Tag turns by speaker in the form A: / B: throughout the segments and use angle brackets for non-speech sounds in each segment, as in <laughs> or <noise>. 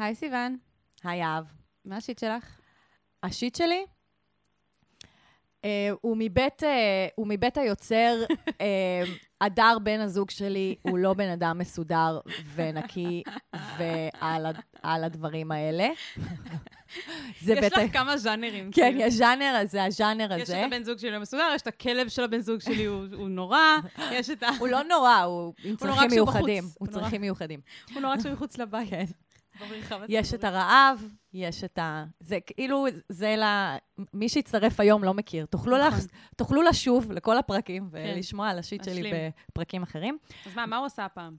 A: היי סיוון,
B: היי אהב.
A: מה השיט שלך?
B: השיט שלי אה, הוא, מבית, אה, הוא מבית היוצר, אה, <laughs> הדר בן הזוג שלי הוא לא בן אדם מסודר ונקי ועל הדברים האלה. <laughs> זה
A: יש
B: בית
A: לך כמה ז'אנרים.
B: כן,
A: כאילו.
B: יש ז'אנר הזה, הז'אנר
A: יש
B: הזה.
A: את הבן זוג שלי לא מסודר, יש את הכלב של הבן זוג שלי, הוא הוא נורא, <laughs> יש את ה...
B: הוא לא נורא, הוא עם צרכים. מיוחדים.
A: הוא.
B: צרכים מיוחדים.
A: הוא נורא כשהוא מחוץ לבית.
B: כן. יש את. הרעב, יש את ה... זה כאילו, זה ל... מי שיצטרף היום לא מכיר. תוכלו,
A: נכון.
B: לח... תוכלו לשוב לכל הפרקים ולשמוע על השיט שלי. בפרקים אחרים.
A: אז מה, מה הוא עשה הפעם?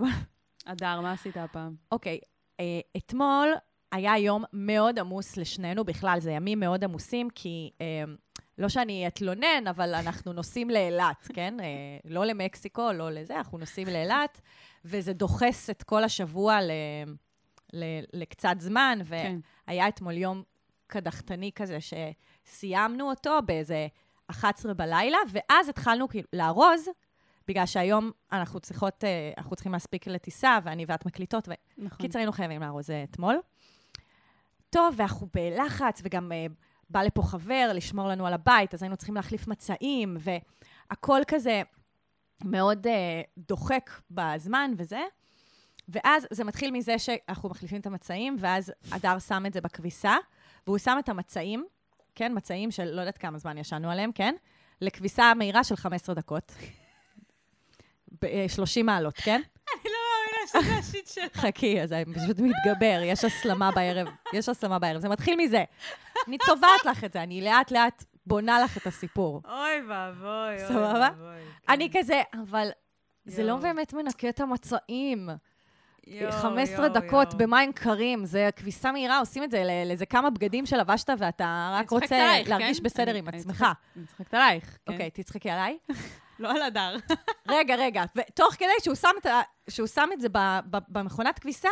A: הדר, מה עשית הפעם?
B: אוקיי, אה, אתמול היה יום מאוד עמוס לשנינו, בכלל, זה ימים מאוד עמוסים, כי אה, לא שאני אתלונן, אבל אנחנו נוסעים לאילת, <laughs> כן? אה, לא למקסיקו, לא לזה, אנחנו נוסעים לאילת, וזה דוחס את כל השבוע ל... לקצת זמן.
A: כן.
B: היה אתמול יום קדחתני כזה, שסיימנו אותו באיזה 11 בלילה, ואז התחלנו כאילו לארוז, בגלל שהיום אנחנו צריכות, אה, אנחנו צריכים להספיק לטיסה, ואני ואת מקליטות,
A: נכון.
B: וקיצר היינו חייבים לארוז אה, אתמול. טוב, ואנחנו בלחץ, וגם אה, בא לפה חבר לשמור לנו על הבית, אז היינו צריכים להחליף מצעים, והכל כזה מאוד דוחק בזמן וזה. ואז זה מתחיל מזה שאנחנו מחליפים את המצעים, ואז הדר שם את זה בכביסה, והוא שם את המצעים, כן, מצעים של לא יודעת כמה זמן ישנו עליהם, כן? לכביסה מהירה של 15 דקות. ב-30 מעלות, כן? <laughs>
A: אני לא מאמינה שזה השיט שלך.
B: חכי, אז זה פשוט מתגבר, יש הסלמה בערב, יש הסלמה בערב. זה מתחיל מזה. אני צובעת לך את זה, אני לאט-לאט בונה לך את הסיפור.
A: אוי ואבוי, אוי? ואבוי. כן.
B: אני כזה, אבל זה לא. באמת מנקה את המצעים.
A: יואו,
B: 15
A: יואו,
B: דקות
A: יואו.
B: במים קרים, זה כביסה מהירה, עושים את זה לאיזה כמה בגדים שלבשת ואתה רק רוצה
A: עלייך,
B: להרגיש
A: כן?
B: בסדר
A: אני-
B: עם
A: אני
B: עצמך.
A: אני צוחקת עלייך, כן?
B: אוקיי, תצחקי עליי. <laughs>
A: לא על הדר. <laughs>
B: רגע, רגע, ותוך כדי שהוא שם את, ה- שהוא שם את זה ב- ב- במכונת כביסה,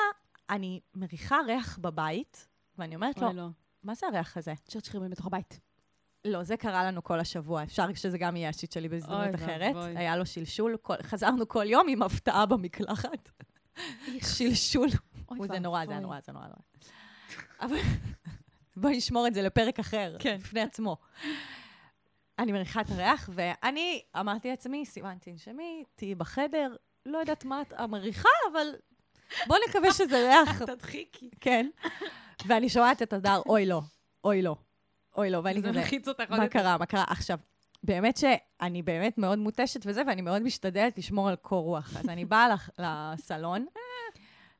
B: אני מריחה ריח בבית, ואני אומרת לו,
A: אוי, לא.
B: מה זה הריח הזה?
A: צ'רץ' חירבים בתוך הבית.
B: לא, זה קרה לנו כל השבוע. אפשר שזה גם יהיה השיט שלי בהזדמנות
A: אוי
B: אחרת.
A: ואבוי.
B: היה לו שלשול, כל, חזרנו כל יום עם הפתעה במקלחת. שלשול. זה נורא, זה היה. נורא, זה נורא נורא. אבל <laughs> בואי נשמור את זה לפרק אחר,
A: כן.
B: בפני עצמו. אני מריחה את הריח, ואני אמרתי לעצמי, סיוון, תנשמי, תהיי בחדר, לא יודעת מה את מריחה, אבל בואי נקווה שזה ריח, <laughs>
A: תדחיקי.
B: כן. ואני שומעת את הדר, אוי לא, אוי לא, אוי לא, ואני
A: זה
B: כזה, מה. קרה, מה קרה? עכשיו, באמת שאני באמת מאוד מותשת וזה, ואני מאוד משתדלת לשמור על קור רוח. אז אני באה <laughs> לסלון,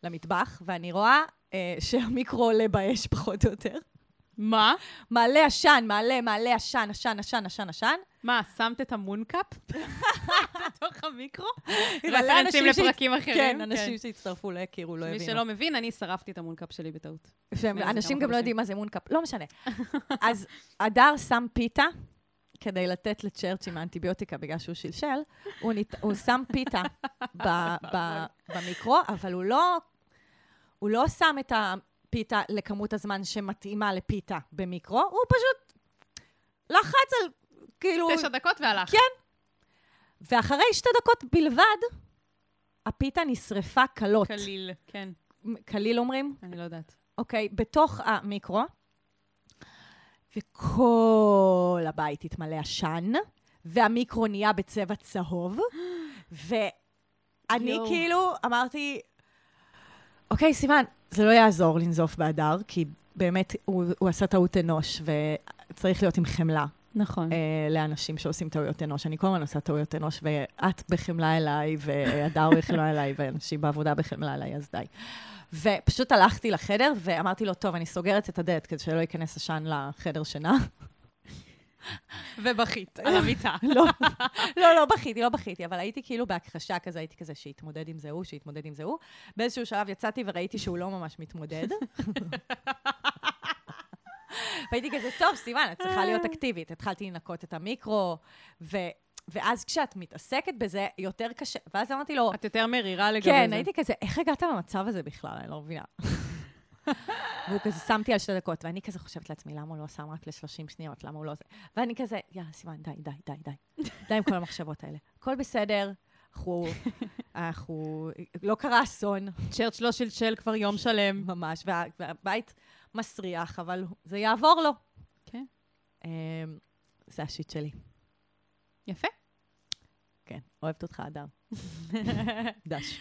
B: למטבח, ואני רואה אה, שהמיקרו עולה באש, <laughs> פחות או יותר.
A: מה?
B: מעלה עשן, מעלה, מעלה עשן, עשן, עשן, עשן, עשן.
A: מה, שמת את ה mooncup? <laughs> בתוך המיקרו? רפרנסים לפרקים אחרים.
B: כן, אנשים שהצטרפו לא הכירו, לא
A: מי
B: הבינו.
A: שלא מבין, אני שרפתי את ה mooncup שלי בטעות.
B: אנשים גם לא. יודעים מה זה mooncup, לא משנה. אז הדר שם פיתה כדי לתת לצ'רצ'י מהאנטיביוטיקה בגלל שהוא שלשל, הוא, נת... הוא שם פיתה ב... <laughs> ב... במיקרו, אבל הוא לא, הוא לא שם את הפיתה לכמות הזמן שמתאימה לפיתה במיקרו, הוא פשוט לחץ על, כאילו...
A: תשע דקות והלך.
B: כן. ואחרי שתי דקות בלבד, הפיתה נשרפה קלות.
A: קליל, כן.
B: קליל אומרים?
A: אני לא יודעת.
B: אוקיי, בתוך המיקרו, וכל הבית התמלא עשן, והמיקרו נהיה בצבע צהוב, ואני
A: יואו.
B: כאילו אמרתי, אוקיי, סיוון, זה לא יעזור לנזוף בהדר, כי באמת הוא, הוא עשה טעות אנוש, וצריך להיות עם חמלה
A: נכון.
B: אה, לאנשים שעושים טעויות אנוש. אני כל הזמן עושה טעויות אנוש, ואת בחמלה אליי, והדר בחמלה אליי, ואנשים בעבודה בחמלה אליי, אז די. ופשוט הלכתי לחדר, ואמרתי לו, טוב, אני סוגרת את הדלת כדי שלא ייכנס עשן לחדר שינה.
A: ובכית על המיטה. <laughs>
B: לא, לא, לא בכיתי, לא בכיתי, אבל הייתי כאילו בהכחשה כזה, הייתי כזה, שיתמודד עם זה הוא, שיתמודד עם זה הוא. באיזשהו שלב יצאתי וראיתי שהוא לא ממש מתמודד. והייתי כזה, טוב, סיוון, את צריכה להיות <laughs> אקטיבית. התחלתי לנקות את המיקרו, ו... ואז כשאת מתעסקת בזה, יותר קשה. ואז אמרתי לו,
A: את יותר מרירה לגבי זה.
B: כן, הייתי כזה, איך הגעת למצב הזה בכלל? אני לא מבינה. <laughs> והוא כזה, שמתי על שתי דקות, ואני כזה חושבת לעצמי, למה הוא לא שם רק ל-30 שניות? למה הוא לא זה? ואני כזה, יאללה, סיוון, די, די, די, די. די עם כל המחשבות האלה. הכל בסדר, אנחנו אנחנו... לא קרה אסון,
A: צ'רץ' לא שלשל כבר יום שלם.
B: ממש, וה, והבית מסריח, אבל זה יעבור לו.
A: כן.
B: אמ, זה השיט שלי.
A: יפה.
B: אוהבת אותך, אדר. דש.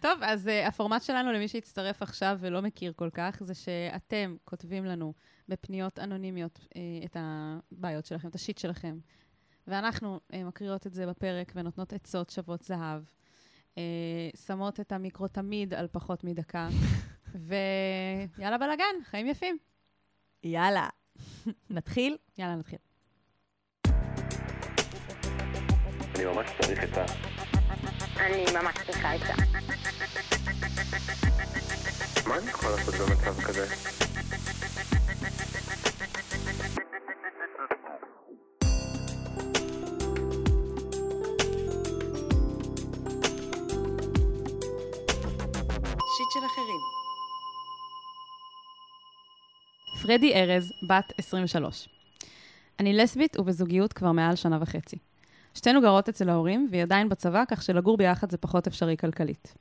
A: טוב, אז uh, הפורמט שלנו למי שהצטרף עכשיו ולא מכיר כל כך, זה שאתם כותבים לנו בפניות אנונימיות uh, את הבעיות שלכם, את השיט שלכם, ואנחנו uh, מקריאות את זה בפרק ונותנות עצות שוות זהב. Uh, שמות את המיקרו תמיד על פחות מדקה, <laughs> ויאללה בלאגן, חיים יפים.
B: יאללה. נתחיל?
A: יאללה, נתחיל.
C: אני ממש צריך את ה...
D: אני ממש צריכה את זה.
C: מה אני יכול לעשות במצב כזה?
E: שיט של אחרים.
A: פרדי ארז, בת 23. אני לסבית ובזוגיות כבר מעל שנה וחצי. שתינו גרות אצל ההורים, והיא עדיין בצבא, כך שלגור ביחד זה פחות אפשרי כלכלית.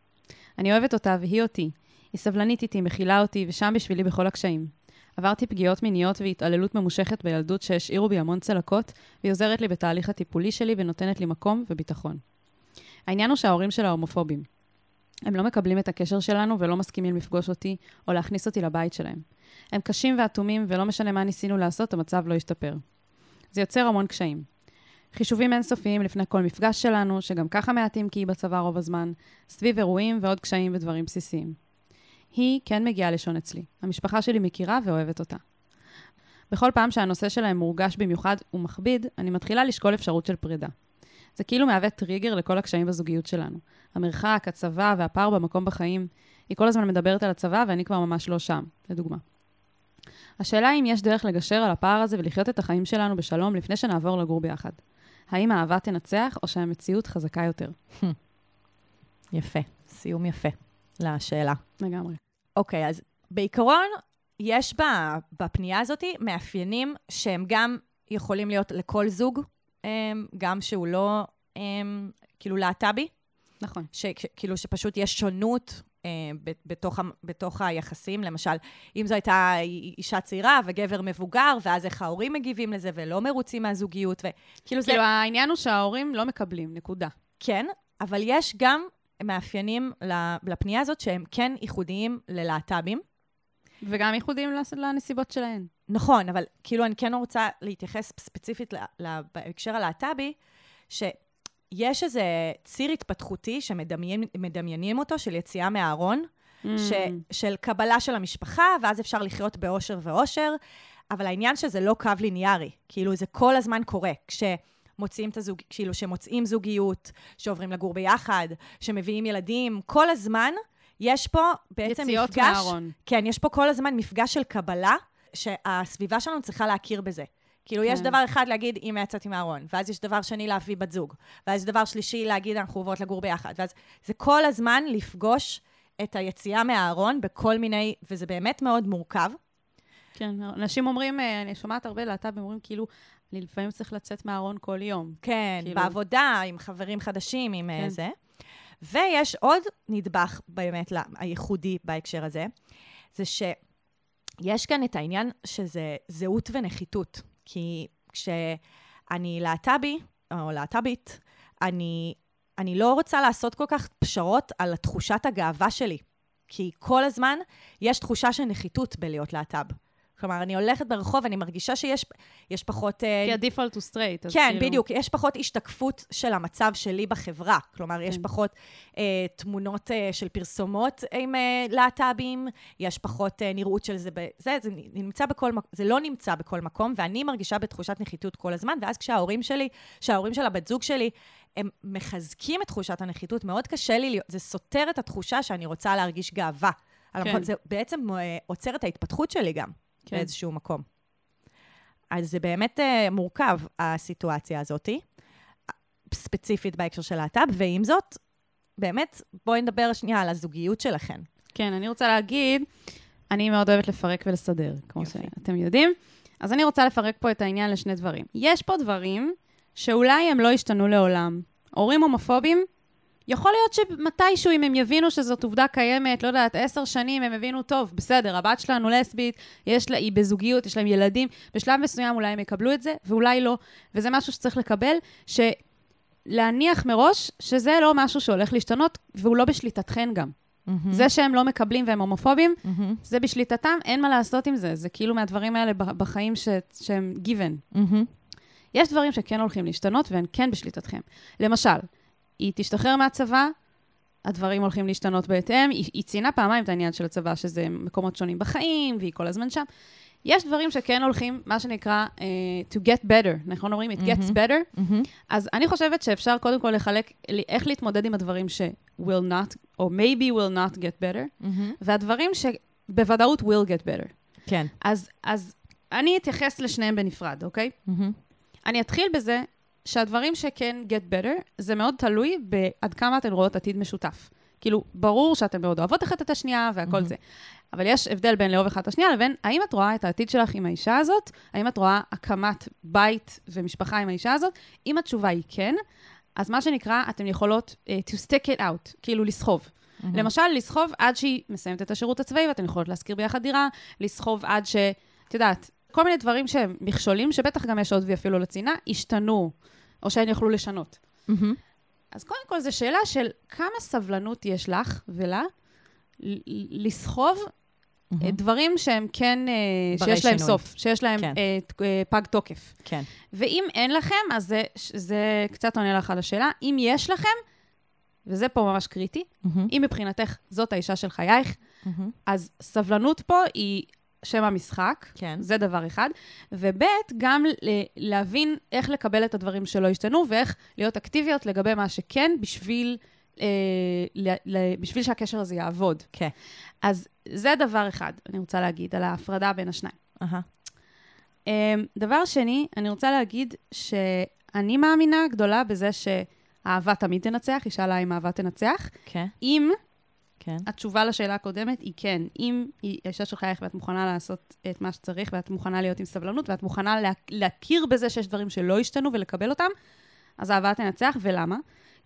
A: אני אוהבת אותה והיא אותי. היא סבלנית איתי, מכילה אותי, ושם בשבילי בכל הקשיים. עברתי פגיעות מיניות והתעללות ממושכת בילדות שהשאירו בי המון צלקות, והיא עוזרת לי בתהליך הטיפולי שלי ונותנת לי מקום וביטחון. העניין הוא שההורים שלה הומופובים. הם לא מקבלים את הקשר שלנו ולא מסכימים לפגוש אותי או להכניס אותי לבית שלהם. הם קשים ואטומים, ולא משנה מה ניסינו לעשות, המצב לא ישתפר. זה יוצר המון קשיים. חישובים אינסופיים לפני כל מפגש שלנו, שגם ככה מעטים כי היא בצבא רוב הזמן, סביב אירועים ועוד קשיים ודברים בסיסיים. היא כן מגיעה לישון אצלי. המשפחה שלי מכירה ואוהבת אותה. בכל פעם שהנושא שלהם מורגש במיוחד ומכביד, אני מתחילה לשקול אפשרות של פרידה. זה כאילו מהווה טריגר לכל הקשיים בזוגיות שלנו. המרחק, הצבא והפער במקום בחיים. היא כל הזמן מדברת על הצבא ואני כבר ממש לא שם, לדוגמה. השאלה היא אם יש דרך לגשר על הפער הזה ולחיות את החיים שלנו בשלום לפני שנעבור לגור ביחד. האם האהבה תנצח או שהמציאות חזקה יותר?
B: יפה, סיום יפה לשאלה.
A: לגמרי.
B: אוקיי, אז בעיקרון, יש בה, בפנייה הזאת מאפיינים שהם גם יכולים להיות לכל זוג, אמ, גם שהוא לא אמ, כאילו להט"בי,
A: נכון.
B: ש- ש- כאילו שפשוט יש שונות בתוך, ה- בתוך היחסים. למשל, אם זו הייתה אישה צעירה וגבר מבוגר, ואז איך ההורים מגיבים לזה ולא מרוצים מהזוגיות, וכאילו זה...
A: כאילו, העניין הוא שההורים לא מקבלים, נקודה.
B: כן, אבל יש גם מאפיינים לפנייה הזאת שהם כן ייחודיים ללהט"בים.
A: וגם ייחודים לס- לנסיבות שלהן.
B: נכון, אבל כאילו אני כן רוצה להתייחס ספציפית ל- ל- בהקשר הלהט"בי, שיש איזה ציר התפתחותי שמדמיינים אותו, של יציאה מהארון,
A: Mm.
B: ש, של קבלה של המשפחה, ואז אפשר לחיות באושר ואושר, אבל העניין שזה לא קו ליניארי, כאילו זה כל הזמן קורה. כשמוצאים את הזוג, כאילו שמוצאים זוגיות, שעוברים לגור ביחד, שמביאים ילדים, כל הזמן יש פה בעצם
A: יציאות
B: מפגש...
A: מהארון.
B: כן, יש פה כל הזמן מפגש של קבלה, שהסביבה שלנו צריכה להכיר בזה. כאילו, כן. יש. דבר אחד להגיד, אמא יצאתי מהארון, ואז יש דבר שני להביא בת זוג, ואז יש דבר שלישי להגיד, אנחנו עוברות לגור ביחד, ואז זה כל הזמן לפגוש את היציאה מהארון בכל מיני, וזה באמת מאוד מורכב.
A: כן, אנשים אומרים, אה, אני שומעת הרבה להט"בים אומרים, כאילו, אני לפעמים צריך לצאת מהארון כל יום.
B: כן,
A: כאילו-.
B: בעבודה, עם חברים חדשים, עם
A: כן.
B: כן. זה. ויש עוד נדבך באמת לה- הייחודי בהקשר הזה, זה שיש כאן את העניין שזה זהות ונחיתות. כי כשאני להט"בי, או להט"בית, אני, אני לא רוצה לעשות כל כך פשרות על תחושת הגאווה שלי. כי כל הזמן יש תחושה של נחיתות בלהיות להט"ב. כלומר, אני הולכת ברחוב, אני מרגישה שיש יש פחות... אה,
A: כי ה-default הוא אז
B: כן,
A: כאילו...
B: בדיוק. יש פחות השתקפות של המצב שלי בחברה. כלומר, יש
A: כן.
B: פחות אה, תמונות אה, של פרסומות עם אה, להט"בים, יש פחות אה, נראות של זה. ב- זה, זה נמצא בכל זה לא נמצא בכל מקום, ואני מרגישה בתחושת נחיתות כל הזמן, ואז כשההורים שלי, שההורים של הבת זוג שלי, הם מחזקים את תחושת הנחיתות, מאוד קשה לי, זה סותר את התחושה שאני רוצה להרגיש גאווה.
A: כן.
B: זה בעצם עוצר את ההתפתחות שלי גם,
A: כן.
B: באיזשהו מקום. אז זה באמת uh, מורכב, הסיטואציה הזאתי, ספציפית בהקשר של להט"ב, ועם זאת, באמת, בואי נדבר שנייה על הזוגיות שלכן.
A: כן, אני רוצה להגיד, אני מאוד אוהבת לפרק ולסדר, כמו
B: יופי.
A: שאתם יודעים. אז אני רוצה לפרק פה את העניין לשני דברים. יש פה דברים שאולי הם לא ישתנו לעולם, הורים הומופובים, יכול להיות שמתישהו, אם הם יבינו שזאת עובדה קיימת, לא יודעת, עשר שנים, הם יבינו, טוב, בסדר, הבת שלנו לסבית, יש לה, היא בזוגיות, יש להם ילדים, בשלב מסוים אולי הם יקבלו את זה, ואולי לא. וזה משהו שצריך לקבל, שלהניח מראש שזה לא משהו שהולך להשתנות, והוא לא בשליטתכן גם.
B: מהמם.
A: זה שהם לא מקבלים והם הומופובים,
B: מהמם.
A: זה בשליטתם, אין מה לעשות עם זה. זה כאילו מהדברים האלה בחיים ש- שהם given.
B: מהמם.
A: יש דברים שכן הולכים להשתנות והם כן בשליטתכם. למשל, היא תשתחרר מהצבא, הדברים הולכים להשתנות בהתאם. היא, היא ציינה פעמיים את העניין של הצבא, שזה מקומות שונים בחיים, והיא כל הזמן שם. יש דברים שכן הולכים, מה שנקרא, uh, to get better, נכון אומרים? It gets
B: מהמם.
A: better.
B: מהמם.
A: אז אני חושבת שאפשר קודם כל לחלק, איך להתמודד עם הדברים ש- will not, או maybe will not get better,
B: מהמם.
A: והדברים שבוודאות will get better.
B: כן.
A: אז, אז אני אתייחס לשניהם בנפרד, אוקיי?
B: מהמם.
A: אני אתחיל בזה שהדברים שכן get better, זה מאוד תלוי בעד כמה אתן רואות עתיד משותף. כאילו, ברור שאתן מאוד אוהבות אחת את השנייה והכל
B: מהמם.
A: זה. אבל יש הבדל בין לאהוב אחת את השנייה לבין האם את רואה את העתיד שלך עם האישה הזאת, האם את רואה הקמת בית ומשפחה עם האישה הזאת. אם התשובה היא כן, אז מה שנקרא, אתן יכולות uh, to stick it out, כאילו לסחוב.
B: מהמם.
A: למשל, לסחוב עד שהיא מסיימת את השירות הצבאי, ואתן יכולות להשכיר ביחד דירה, לסחוב עד ש... את יודעת, כל מיני דברים שהם מכשולים, שבטח גם יש עוד ואפילו לצנעה, השתנו, או שהן יוכלו לשנות.
B: מהמם.
A: אז קודם כל, זו שאלה של כמה סבלנות יש לך ולה לסחוב
B: מהמם.
A: דברים שהם כן, אה, שיש להם
B: שינוי.
A: סוף, שיש להם
B: כן.
A: אה, פג תוקף.
B: כן.
A: ואם אין לכם, אז זה, זה קצת עונה לך על השאלה. אם יש לכם, וזה פה ממש קריטי,
B: מהמם.
A: אם מבחינתך זאת האישה של חייך,
B: מהמם.
A: אז סבלנות פה היא שם המשחק,
B: כן.
A: זה דבר אחד. וב', גם להבין איך לקבל את הדברים שלא השתנו, ואיך להיות אקטיביות לגבי מה שכן, בשביל, אה, בשביל שהקשר הזה יעבוד.
B: כן.
A: אז זה דבר אחד, אני רוצה להגיד, על ההפרדה בין השניים. Um, דבר שני, אני רוצה להגיד שאני מאמינה גדולה בזה שאהבה תמיד תנצח, היא שאלה אם אהבה תנצח.
B: כן.
A: אם
B: כן.
A: התשובה לשאלה הקודמת היא כן, אם היא האישה של חייך ואת מוכנה לעשות את מה שצריך, ואת מוכנה להיות עם סבלנות, ואת מוכנה לה, להכיר בזה שיש דברים שלא השתנו ולקבל אותם, אז אהבה תנצח, ולמה?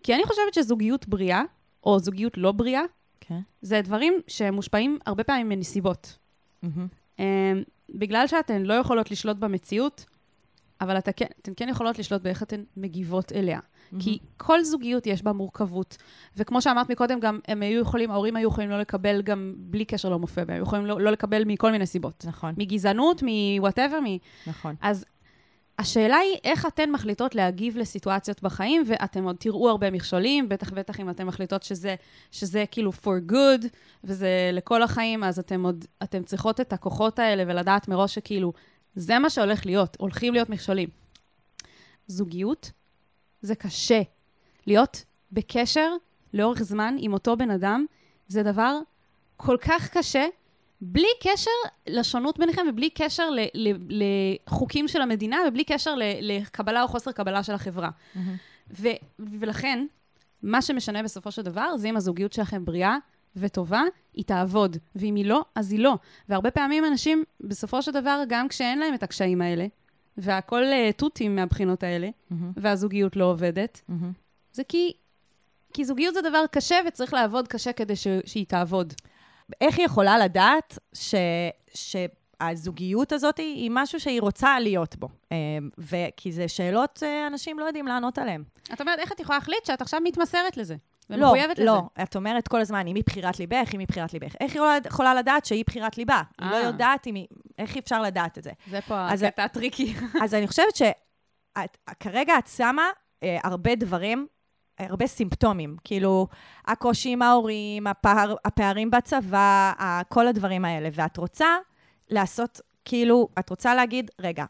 A: כי אני חושבת שזוגיות בריאה, או זוגיות לא בריאה,
B: כן.
A: זה דברים שמושפעים הרבה פעמים מנסיבות.
B: מהמם.
A: Um, בגלל שאתן לא יכולות לשלוט במציאות, אבל אתה כן, אתן כן יכולות לשלוט באיך אתן מגיבות אליה. כי כל זוגיות יש בה מורכבות. וכמו שאמרת מקודם, גם הם היו יכולים, ההורים היו יכולים לא לקבל גם בלי קשר להומופוביה, היו יכולים לא, לא לקבל מכל מיני סיבות.
B: נכון.
A: מגזענות, מוואטאבר, מ...
B: נכון.
A: אז השאלה היא איך אתן מחליטות להגיב לסיטואציות בחיים, ואתם עוד תראו הרבה מכשולים, בטח בטח אם אתן מחליטות שזה, שזה כאילו for good, וזה לכל החיים, אז אתן עוד, אתן צריכות את הכוחות האלה ולדעת מראש שכאילו, זה מה שהולך להיות, הולכים להיות מכשולים. זוגיות זה קשה. להיות בקשר לאורך זמן עם אותו בן אדם, זה דבר כל כך קשה, בלי קשר לשונות ביניכם ובלי קשר ל- ל- לחוקים של המדינה ובלי קשר ל- לקבלה או חוסר קבלה של החברה.
B: מהמם.
A: ו- ולכן, מה שמשנה בסופו של דבר, זה אם הזוגיות שלכם בריאה וטובה, היא תעבוד. ואם היא לא, אז היא לא. והרבה פעמים אנשים, בסופו של דבר, גם כשאין להם את הקשיים האלה, והכל uh, תותים מהבחינות האלה,
B: מהמם.
A: והזוגיות לא עובדת,
B: מהמם.
A: זה כי, כי זוגיות זה דבר קשה וצריך לעבוד קשה כדי ש- שהיא תעבוד.
B: איך היא יכולה לדעת ש... שהזוגיות הזאת היא היא משהו שהיא רוצה להיות בו? אה, וכי זה שאלות אה, אנשים לא יודעים לענות עליהן.
A: את אומרת, איך את יכולה להחליט שאת עכשיו מתמסרת לזה?
B: לא,
A: ומחויבת לזה?
B: לא. את אומרת כל הזמן, אם היא בחירת ליבך, אם היא בחירת ליבך. איך היא יכולה- לדעת שהיא בחירת ליבה? היא לא
A: אה.
B: יודעת אם היא... איך אי אפשר לדעת את זה?
A: זה פה הקטע הטריקי. <laughs>
B: אז אני חושבת שכרגע את שמה אה, הרבה דברים, הרבה סימפטומים. כאילו, הקושי עם ההורים, הפער, הפערים בצבא, כל הדברים האלה. ואת רוצה לעשות, כאילו, את רוצה להגיד, רגע,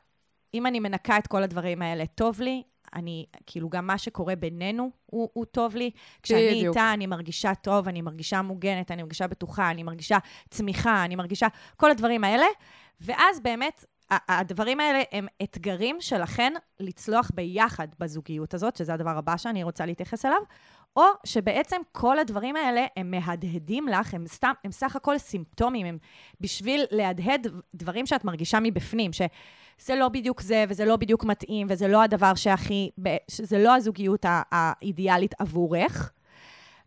B: אם אני מנקה את כל הדברים האלה, טוב לי, אני, כאילו, גם מה שקורה בינינו הוא, הוא טוב לי. כשאני
A: בדיוק.
B: איתה, אני מרגישה טוב, אני מרגישה מוגנת, אני מרגישה בטוחה, אני מרגישה צמיחה, אני מרגישה כל הדברים האלה. ואז באמת, הדברים האלה הם אתגרים שלכן לצלוח ביחד בזוגיות הזאת, שזה הדבר הבא שאני רוצה להתייחס אליו, או שבעצם כל הדברים האלה, הם מהדהדים לך, הם סתם, הם סך הכל סימפטומים, הם בשביל להדהד דברים שאת מרגישה מבפנים, שזה לא בדיוק זה, וזה לא בדיוק מתאים, וזה לא הדבר שהכי, שזה לא הזוגיות האידיאלית עבורך.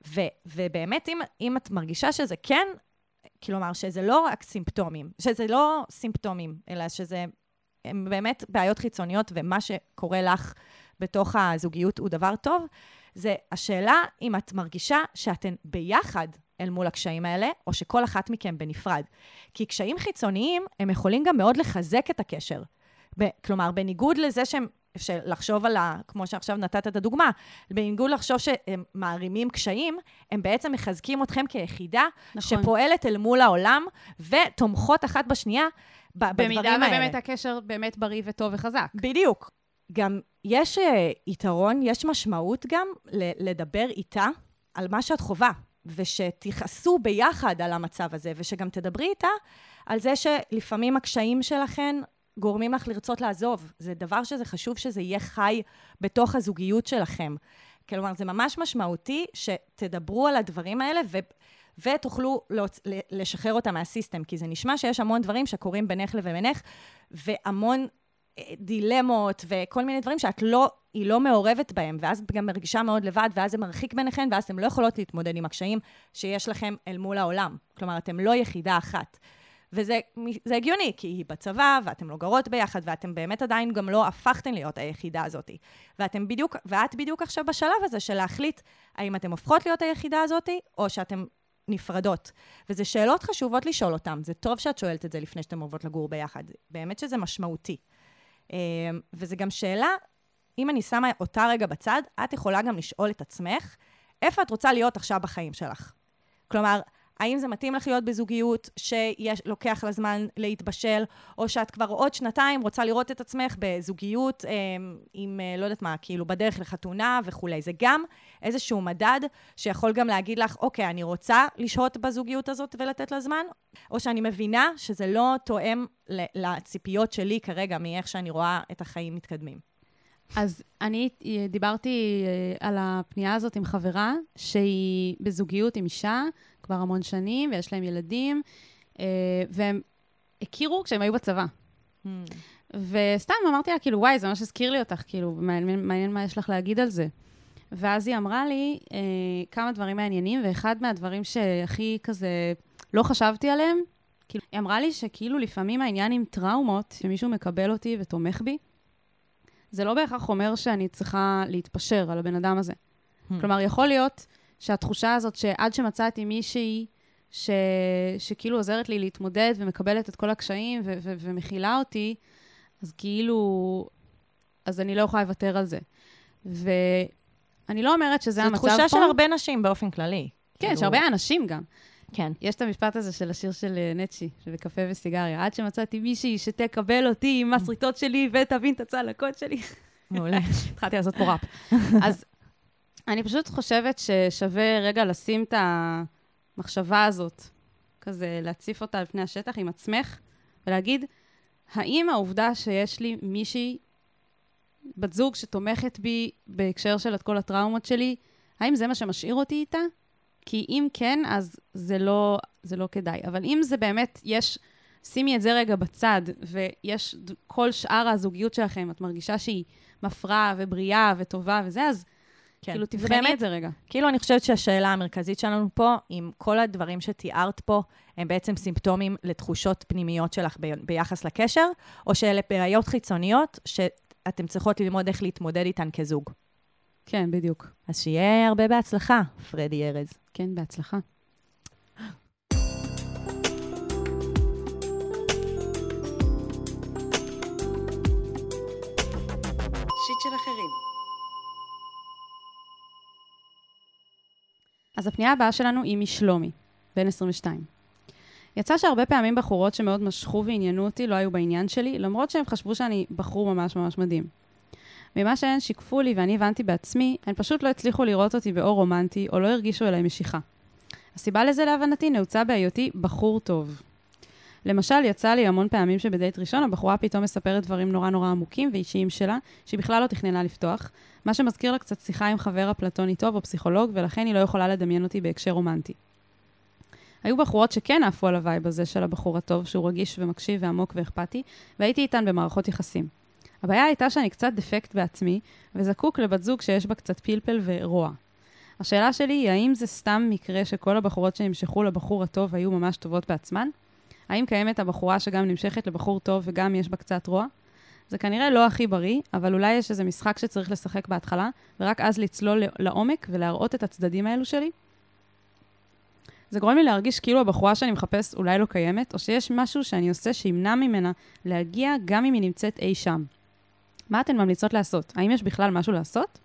B: ו, ובאמת, אם, אם את מרגישה שזה כן, כלומר, שזה לא רק סימפטומים, שזה לא סימפטומים, אלא שזה באמת בעיות חיצוניות, ומה שקורה לך בתוך הזוגיות הוא דבר טוב, זה השאלה אם את מרגישה שאתן ביחד אל מול הקשיים האלה, או שכל אחת מכם בנפרד. כי קשיים חיצוניים, הם יכולים גם מאוד לחזק את הקשר. ב- כלומר, בניגוד לזה שהם לחשוב על ה... כמו שעכשיו נתת את הדוגמה, בניגוד לחשוב שהם מערימים קשיים, הם בעצם מחזקים אתכם כיחידה נכון. שפועלת אל מול העולם ותומכות אחת בשנייה בדברים האלה.
A: במידה ובאמת הקשר באמת בריא וטוב וחזק.
B: בדיוק. גם יש uh, יתרון, יש משמעות גם ל- לדבר איתה על מה שאת חווה, ושתכעסו ביחד על המצב הזה, ושגם תדברי איתה על זה שלפעמים הקשיים שלכן גורמים לך לרצות לעזוב. זה דבר שזה חשוב שזה יהיה חי בתוך הזוגיות שלכם. כלומר, זה ממש משמעותי שתדברו על הדברים האלה ו... ותוכלו להוצ... לשחרר אותם מהסיסטם, כי זה נשמע שיש המון דברים שקורים בינך לבינך, והמון אה, דילמות וכל מיני דברים שאת לא, היא לא מעורבת בהם, ואז את גם מרגישה מאוד לבד, ואז זה מרחיק ביניכן, ואז אתן לא יכולות להתמודד עם הקשיים שיש לכם אל מול העולם. כלומר, אתן לא יחידה אחת. וזה הגיוני, כי היא בצבא, ואתן לא גרות ביחד, ואתן באמת עדיין גם לא הפכתן להיות היחידה הזאת. ואתם בדיוק, ואת בדיוק עכשיו בשלב הזה של להחליט האם אתן הופכות להיות היחידה הזאת, או שאתן נפרדות. וזה שאלות חשובות לשאול אותן. זה טוב שאת שואלת את זה לפני שאתן אוהבות לגור ביחד. באמת שזה משמעותי. אמ, וזה גם שאלה, אם אני שמה אותה רגע בצד, את יכולה גם לשאול את עצמך, איפה את רוצה להיות עכשיו בחיים שלך? כלומר, האם זה מתאים לך להיות בזוגיות שלוקח לה זמן להתבשל, או שאת כבר עוד שנתיים רוצה לראות את עצמך בזוגיות אה, עם, אה, לא יודעת מה, כאילו בדרך לחתונה וכולי. זה גם איזשהו מדד שיכול גם להגיד לך, אוקיי, אני רוצה לשהות בזוגיות הזאת ולתת לה זמן, או שאני מבינה שזה לא תואם לציפיות שלי כרגע מאיך שאני רואה את החיים מתקדמים.
A: אז אני דיברתי אה, על הפנייה הזאת עם חברה שהיא בזוגיות עם אישה כבר המון שנים, ויש להם ילדים, אה, והם הכירו כשהם היו בצבא. Hmm. וסתם אמרתי לה, כאילו, וואי, זה ממש הזכיר לי אותך, כאילו, מעניין, מעניין מה יש לך להגיד על זה. ואז היא אמרה לי אה, כמה דברים מעניינים, ואחד מהדברים שהכי כזה לא חשבתי עליהם, כאילו, היא אמרה לי שכאילו לפעמים העניין עם טראומות, שמישהו מקבל אותי ותומך בי, זה לא בהכרח אומר שאני צריכה להתפשר על הבן אדם הזה. Hmm. כלומר, יכול להיות שהתחושה הזאת שעד שמצאתי מישהי ש... שכאילו עוזרת לי להתמודד ומקבלת את כל הקשיים ו- ו- ומכילה אותי, אז כאילו, אז אני לא יכולה לוותר על זה. ואני לא אומרת שזה המצב פה.
B: זו תחושה של הרבה נשים באופן כללי.
A: כן, כאילו... שהרבה אנשים גם.
B: כן.
A: יש את המשפט הזה של השיר של אה, נצ'י, שבקפה וסיגריה. עד שמצאתי מישהי שתקבל אותי עם הסריטות שלי ותבין את הצלקות שלי.
B: מעולה. <laughs>
A: התחלתי לעשות פה ראפ. אז אני פשוט חושבת ששווה רגע לשים את המחשבה הזאת, כזה להציף אותה על פני השטח עם עצמך, ולהגיד, האם העובדה שיש לי מישהי, בת זוג שתומכת בי בהקשר של את כל הטראומות שלי, האם זה מה שמשאיר אותי איתה? כי אם כן, אז זה לא, זה לא כדאי. אבל אם זה באמת, יש, שימי את זה רגע בצד, ויש כל שאר הזוגיות שלכם, את מרגישה שהיא מפרה ובריאה וטובה וזה, אז כן. כאילו, תבחני את זה רגע.
B: כאילו, אני חושבת שהשאלה המרכזית שלנו פה, אם כל הדברים שתיארת פה, הם בעצם סימפטומים לתחושות פנימיות שלך ב- ביחס לקשר, או שאלה בעיות חיצוניות שאתם צריכות ללמוד איך להתמודד איתן כזוג.
A: כן, בדיוק.
B: אז שיהיה הרבה בהצלחה, פרדי ארז.
A: כן, בהצלחה. שיט של אחרים. אז הפנייה הבאה שלנו היא משלומי, בן 22. יצא שהרבה פעמים בחורות שמאוד משכו ועניינו אותי לא היו בעניין שלי, למרות שהם חשבו שאני בחור ממש ממש מדהים. ממה שהן שיקפו לי ואני הבנתי בעצמי, הן פשוט לא הצליחו לראות אותי באור רומנטי, או לא הרגישו אליי משיכה. הסיבה לזה להבנתי נעוצה בהיותי בחור טוב. למשל, יצא לי המון פעמים שבדייט ראשון הבחורה פתאום מספרת דברים נורא נורא עמוקים ואישיים שלה, שהיא בכלל לא תכננה לפתוח, מה שמזכיר לה קצת שיחה עם חבר אפלטוני טוב או פסיכולוג, ולכן היא לא יכולה לדמיין אותי בהקשר רומנטי. היו בחורות שכן עפו על ה vibe הזה של הבחור הטוב, שהוא רגיש ומקשיב ועמוק ואכפתי, והייתי איתן במערכות יחסים. הבעיה הייתה שאני קצת דפקט בעצמי, וזקוק לבת זוג שיש בה קצת פלפל ורוע. השאלה שלי היא, האם זה סתם מקרה שכל הבחורות שנמשכו לבחור הטוב היו ממש טובות בעצמן? האם קיימת הבחורה שגם נמשכת לבחור טוב וגם יש בה קצת רוע? זה כנראה לא הכי בריא, אבל אולי יש איזה משחק שצריך לשחק בהתחלה, ורק אז לצלול לעומק ולהראות את הצדדים האלו שלי? זה גורם לי להרגיש כאילו הבחורה שאני מחפש אולי לא קיימת, או שיש משהו שאני עושה שימנע ממנה להגיע גם אם היא נמצאת אי שם. מה אתן ממליצות לעשות? האם יש בכלל משהו לעשות?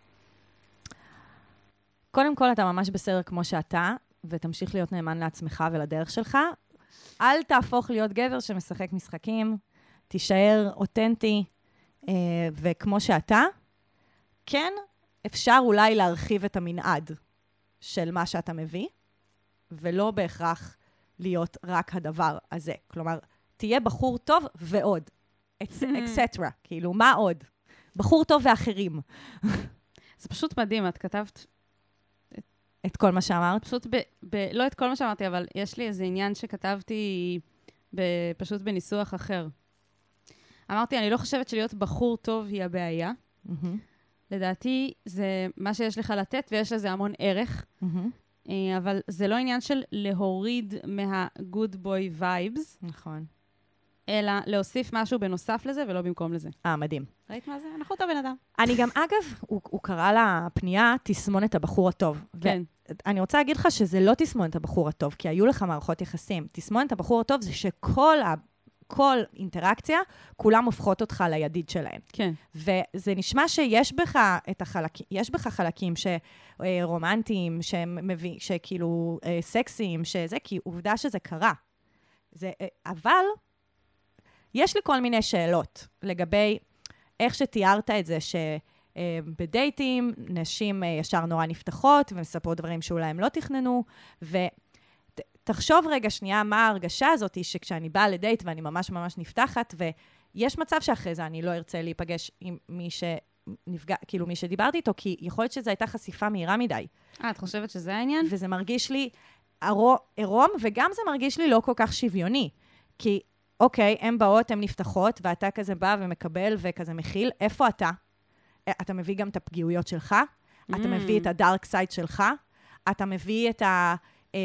B: קודם כל, אתה ממש בסדר כמו שאתה, ותמשיך להיות נאמן לעצמך ולדרך שלך. אל תהפוך להיות גבר שמשחק משחקים, תישאר אותנטי אה, וכמו שאתה. כן, אפשר אולי להרחיב את המנעד של מה שאתה מביא, ולא בהכרח להיות רק הדבר הזה. כלומר, תהיה בחור טוב ועוד, אקסטרה. כאילו, מה עוד? בחור טוב ואחרים.
A: זה פשוט מדהים, את כתבת
B: את כל מה שאמרת?
A: פשוט, ב, ב, לא את כל מה שאמרתי, אבל יש לי איזה עניין שכתבתי ב, פשוט בניסוח אחר. אמרתי, אני לא חושבת שלהיות בחור טוב היא הבעיה. Mm-hmm. לדעתי, זה מה שיש לך לתת, ויש לזה המון ערך. Mm-hmm. אבל זה לא עניין של להוריד מה-good boy vibes.
B: נכון.
A: אלא להוסיף משהו בנוסף לזה ולא במקום לזה.
B: אה, מדהים.
A: ראית מה זה? אנחנו אותו בן אדם.
B: אני גם, אגב, הוא, הוא קרא לפנייה תסמונת הבחור הטוב.
A: כן.
B: אני רוצה להגיד לך שזה לא תסמונת הבחור הטוב, כי היו לך מערכות יחסים. תסמונת הבחור הטוב זה שכל ה... כל אינטראקציה, כולם הופכות אותך לידיד שלהם.
A: כן.
B: וזה נשמע שיש בך את החלקים, יש בך חלקים שרומנטיים, שמביא, שכאילו אה, סקסיים, שזה, כי עובדה שזה קרה. זה, אה, אבל יש לי כל מיני שאלות לגבי איך שתיארת את זה, שבדייטים נשים אה, ישר נורא נפתחות ומספרות דברים שאולי הם לא תכננו, ותחשוב רגע שנייה מה ההרגשה הזאת שכשאני באה לדייט ואני ממש ממש נפתחת, ויש מצב שאחרי זה אני לא ארצה להיפגש עם מי ש... נפגע, כאילו מי שדיברתי איתו, כי יכול להיות שזו הייתה חשיפה מהירה מדי.
A: אה, את חושבת שזה העניין?
B: וזה מרגיש לי עירום, וגם זה מרגיש לי לא כל כך שוויוני. כי אוקיי, הן באות, הן נפתחות, ואתה כזה בא ומקבל וכזה מכיל, איפה אתה? אה, אתה מביא גם את הפגיעויות שלך, mm. אתה מביא את הדארק סייד שלך, אתה מביא את ה... אה,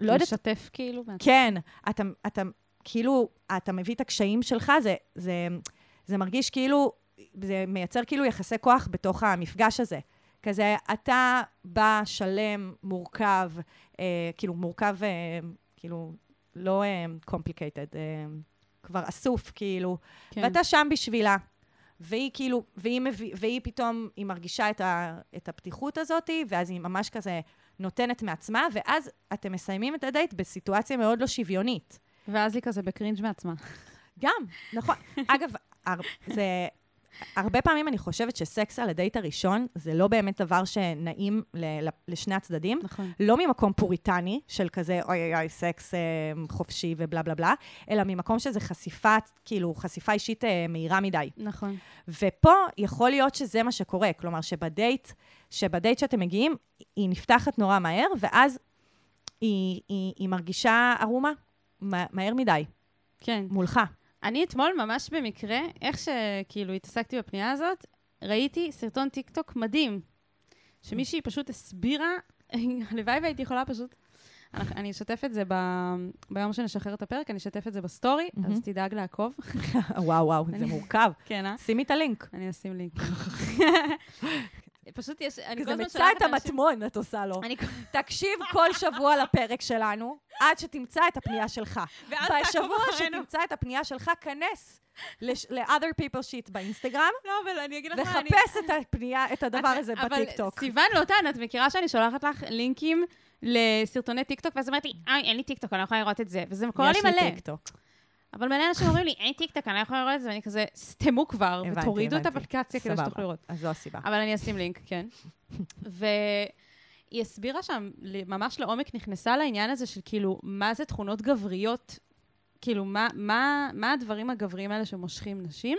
A: לא יודעת... לשתף כאילו?
B: כן, אתה, אתה כאילו, אתה מביא את הקשיים שלך, זה, זה, זה מרגיש כאילו, זה מייצר כאילו יחסי כוח בתוך המפגש הזה. כזה, אתה בא שלם, מורכב, אה, כאילו, מורכב, אה, כאילו, לא uh, complicated, uh, כבר אסוף, כאילו, כן. ואתה שם בשבילה. והיא כאילו, והיא, מביא, והיא פתאום, היא מרגישה את, ה, את הפתיחות הזאת, ואז היא ממש כזה נותנת מעצמה, ואז אתם מסיימים את הדייט בסיטואציה מאוד לא שוויונית.
A: ואז היא כזה ב cringe מעצמה.
B: גם, נכון. <laughs> אגב, זה, הרבה פעמים אני חושבת שסקס על הדייט הראשון זה לא באמת דבר שנעים ל- לשני הצדדים.
A: נכון.
B: לא ממקום פוריטני של כזה אוי אוי אוי, סקס אה, חופשי ובלה בלה בלה, אלא ממקום שזה חשיפה, כאילו, חשיפה אישית אה, מהירה מדי.
A: נכון.
B: ופה יכול להיות שזה מה שקורה, כלומר שבדייט, שבדייט שאתם מגיעים, היא נפתחת נורא מהר, ואז היא, היא, היא מרגישה ערומה מהר מדי.
A: כן.
B: מולך.
A: אני אתמול ממש במקרה, איך שכאילו התעסקתי בפנייה הזאת, ראיתי סרטון טיק טוק מדהים, שמישהי פשוט הסבירה, <laughs> הלוואי והייתי יכולה פשוט... אני אשתף את זה ב... ביום שנשחרר את הפרק, אני אשתף את זה בסטורי, אז תדאג לעקוב. <laughs>
B: וואו, וואו, זה מורכב.
A: כן, אה?
B: שימי את הלינק.
A: אני אשים לינק. <laughs> פשוט יש...
B: כזה מצא את המטמון, את עושה לו. תקשיב כל שבוע לפרק שלנו, עד שתמצא את הפנייה שלך. <laughs> בשבוע שתמצא את הפנייה שלך, כנס ל- other people's shit באינסטגרם.
A: לא, אבל אני אגיד לך מה,
B: אני... וחפש את הפנייה, את הדבר הזה בטיקטוק.
A: אבל סיוון לוטן, את מכירה שאני שולחת לך לינקים לסרטוני טיקטוק, ואז אומרת לי, אוי, אין לי טיקטוק, אני לא יכולה לראות את זה. וזה קורה לי מלא. יש לי טיקטוק. אבל מלא אנשים אומרים לי, אין טיקטוק, אני לא יכולה לראות את זה, ואני כזה, סתמו כבר, ותורידו. את האפליקציה כדי שתוכלו לראות.
B: אז זו הסיבה.
A: אבל אני אשים לינק, כן. <laughs> והיא הסבירה שם, ממש לעומק נכנסה לעניין הזה של כאילו, מה זה תכונות גבריות כאילו, מה, מה, מה הדברים הגבריים האלה שמושכים נשים.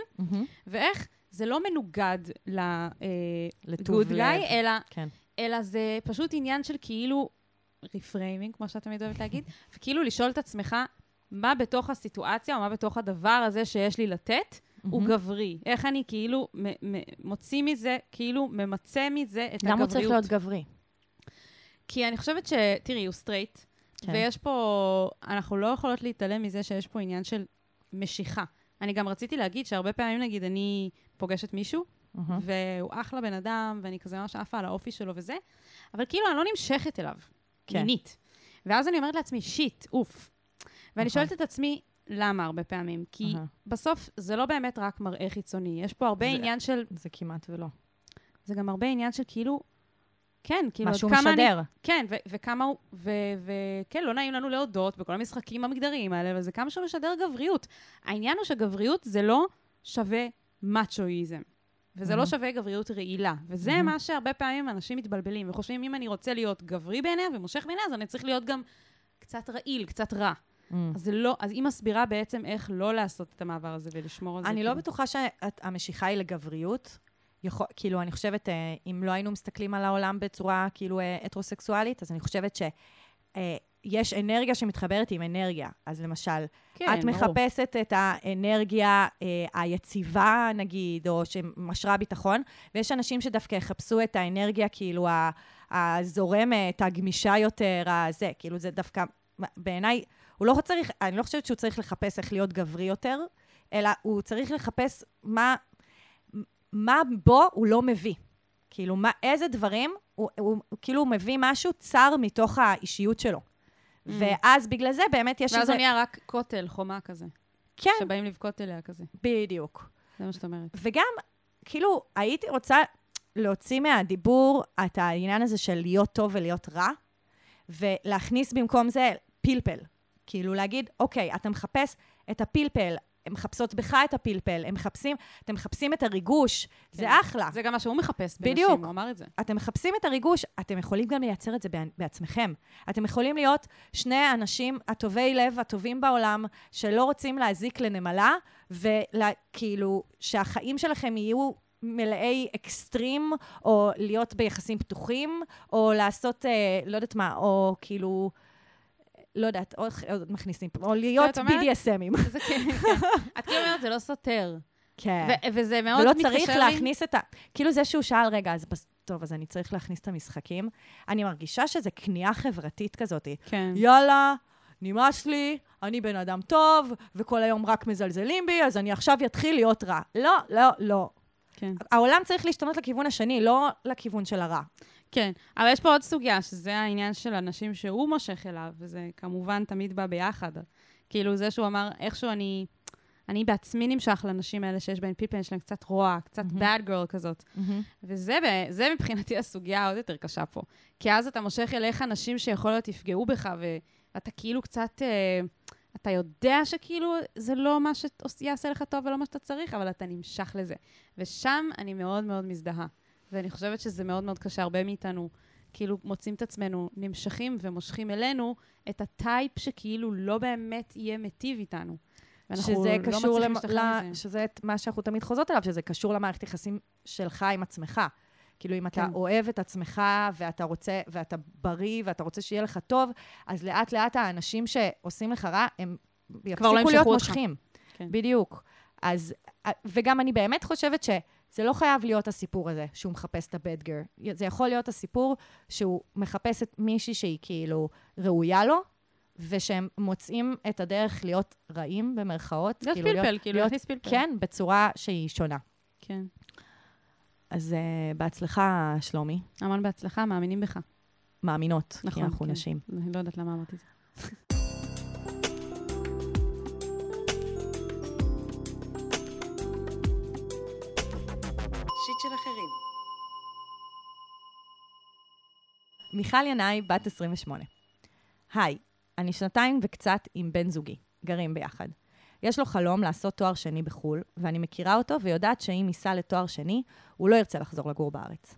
A: ואיך זה לא מנוגד ל-good
B: לב.
A: guy, אלא,
B: כן.
A: אלא זה פשוט עניין של כאילו reframing, כמו שאת תמיד אוהבת להגיד, <laughs> וכאילו לשאול את עצמך, מה בתוך הסיטואציה, או מה בתוך הדבר הזה שיש לי לתת, הוא
B: מהמם.
A: גברי. איך אני כאילו מ- מ- מוציא מזה, כאילו ממצה מזה את
B: למה הוא
A: הגבריות.
B: צריך להיות גברי?
A: כי אני חושבת ש... תראי, הוא סטרייט,
B: כן.
A: ויש פה... אנחנו לא יכולות להתעלם מזה שיש פה עניין של משיכה. אני גם רציתי להגיד שהרבה פעמים, נגיד, אני פוגשת מישהו,
B: מהמם.
A: והוא אחלה בן אדם, ואני כזה ממש עפה על האופי שלו וזה, אבל כאילו אני לא נמשכת אליו,
B: כן.
A: מינית. ואז אני אומרת לעצמי, shit, אוף. ואני
B: נכון.
A: שואלת את עצמי, למה הרבה פעמים? כי
B: אהה.
A: בסוף זה לא באמת רק מראה חיצוני, יש פה הרבה
B: זה-
A: עניין של...
B: זה כמעט ולא.
A: זה גם הרבה עניין של כאילו... כן, כאילו,
B: מה שהוא
A: כמה אני...
B: משדר.
A: כן, ו- וכמה הוא... וכן, לא נעים לנו להודות בכל המשחקים המגדריים האלה, אבל זה כמה שהוא משדר גבריות. העניין הוא שגבריות זה לא שווה מאצ'ואיזם. וזה לא
B: מהמם.
A: שווה גבריות רעילה. וזה
B: מהמם.
A: מה שהרבה פעמים אנשים מתבלבלים, וחושבים, אם אני רוצה להיות גברי בעיניה ומושך בעיניה, אז אני צריך להיות גם קצת רעיל, קצת רע.
B: מהמם.
A: אז לא... אז היא מסבירה בעצם איך לא לעשות את המעבר הזה ולשמור על זה.
B: אני לא
A: כאילו.
B: בטוחה שהמשיכה היא לגבריות. יכול, כאילו, אני חושבת, אה, אם לא היינו מסתכלים על העולם בצורה כאילו אה, הטרוסקסואלית, אז אני חושבת שיש אנרגיה שמתחברת עם אנרגיה. אז למשל,
A: כן,
B: את
A: ברור.
B: מחפשת את האנרגיה אה, היציבה, נגיד, או שמשרה ביטחון, ויש אנשים שדווקא יחפשו את האנרגיה, כאילו, הזורמת, הגמישה יותר, הזה. כאילו, זה דווקא, בעיניי, הוא לא צריך, אני לא חושבת שהוא צריך לחפש איך להיות גברי יותר, אלא הוא צריך לחפש מה, מה בו הוא לא מביא. כאילו, מה, איזה דברים, הוא, הוא, הוא כאילו מביא משהו צר מתוך האישיות שלו.
A: Mm.
B: ואז בגלל זה באמת יש
A: ואז
B: איזה...
A: הוא נהיה רק כותל, חומה כזה.
B: כן,
A: שבאים לבכות אליה כזה.
B: בדיוק.
A: זה מה שאת אומרת.
B: וגם, כאילו, הייתי רוצה להוציא מהדיבור את העניין הזה של להיות טוב ולהיות רע, ולהכניס במקום זה פלפל. כאילו להגיד, אוקיי, אתה מחפש את הפלפל, הן מחפשות בך את הפלפל, הם מחפשים, אתם מחפשים את הריגוש, זה
A: כן.
B: אחלה.
A: זה גם מה שהוא מחפש בנשים,
B: בדיוק.
A: הוא אמר את זה.
B: אתם מחפשים את הריגוש, אתם יכולים גם לייצר את זה בעצ- בעצמכם. אתם יכולים להיות שני האנשים הטובי לב, הטובים בעולם, שלא רוצים להזיק לנמלה, וכאילו, שהחיים שלכם יהיו מלאי אקסטרים, או להיות ביחסים פתוחים, או לעשות, אה, לא יודעת מה, או כאילו... לא יודעת, עוד מכניסים או להיות BDSMים.
A: כן, כן. את כאילו אומרת, זה לא סותר.
B: כן.
A: וזה מאוד
B: ולא
A: מתקשר לי...
B: צריך להכניס את ה... כאילו זה שהוא שאל, רגע, אז. טוב, אז אני צריך להכניס את המשחקים. אני מרגישה שזה כניעה חברתית כזאת.
A: כן.
B: יאללה, נמאס לי, אני בן אדם טוב, וכל היום רק מזלזלים בי, אז אני עכשיו אתחיל להיות רע. לא, לא, לא.
A: כן.
B: העולם צריך להשתנות לכיוון השני, לא לכיוון של הרע.
A: כן, אבל יש פה עוד סוגיה, שזה העניין של אנשים שהוא מושך אליו, וזה כמובן תמיד בא ביחד. כאילו, זה שהוא אמר, איכשהו אני... אני בעצמי נמשך לנשים האלה שיש בהן פלפל, יש להן קצת רוע, קצת
B: מהמם.
A: bad girl כזאת. וזה ב- זה מבחינתי הסוגיה העוד יותר קשה פה. כי אז אתה מושך אליך אנשים שיכול להיות יפגעו בך, ואתה כאילו קצת... אה, אתה יודע שכאילו זה לא מה שיעשה לך טוב ולא מה שאתה צריך, אבל אתה נמשך לזה. ושם אני מאוד מאוד מזדהה. ואני חושבת שזה מאוד מאוד קשה. הרבה מאיתנו כאילו מוצאים את עצמנו נמשכים ומושכים אלינו את הטייפ שכאילו לא באמת יהיה מיטיב איתנו.
B: שזה
A: לא
B: קשור,
A: מצליחים
B: למ...
A: להשתחרר
B: ל...
A: מזה.
B: שזה את מה שאנחנו תמיד חוזרות אליו, שזה קשור למערכת יחסים שלך עם עצמך. כאילו, אם אתה
A: כן.
B: אוהב את עצמך, ואתה רוצה, ואתה בריא, ואתה רוצה שיהיה לך טוב, אז לאט-לאט האנשים שעושים לך רע, הם יפסיקו
A: לא
B: להיות. מושכים.
A: כן.
B: בדיוק. אז, וגם אני באמת חושבת שזה לא חייב להיות הסיפור הזה, שהוא מחפש את ה-bad girl. זה יכול להיות הסיפור שהוא מחפש את מישהי שהיא כאילו ראויה לו, ושהם מוצאים את הדרך להיות רעים, במרכאות.
A: להיות פלפל, כאילו,
B: להיות,
A: להכניס פלפל.
B: כן, בצורה שהיא שונה.
A: כן.
B: אז uh, בהצלחה, שלומי.
A: המון בהצלחה, מאמינים בך.
B: מאמינות, כי
A: נכון,
B: אנחנו
A: כן.
B: נשים.
A: אני לא יודעת למה אמרתי את זה.
B: מיכל ינאי, בת 28. היי, אני שנתיים וקצת עם בן זוגי, גרים ביחד. יש לו חלום לעשות תואר שני בחו"ל, ואני מכירה אותו ויודעת שאם ייסע לתואר שני, הוא לא ירצה לחזור לגור בארץ.